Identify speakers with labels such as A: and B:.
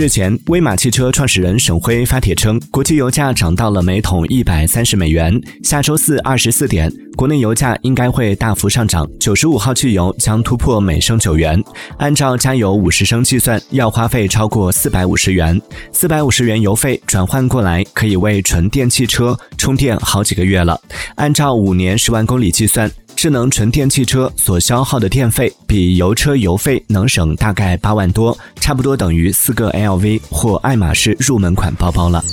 A: 日前，威马汽车创始人沈辉发帖称，国际油价涨到了每桶一百三十美元，下周四二十四点，国内油价应该会大幅上涨，九十五号汽油将突破每升九元。按照加油五十升计算，要花费超过四百五十元，四百五十元油费转换过来，可以为纯电汽车充电好几个月了。按照五年十万公里计算。智能纯电汽车所消耗的电费比油车油费能省大概八万多差不多等于四个 lv 或爱马仕入门款包包了。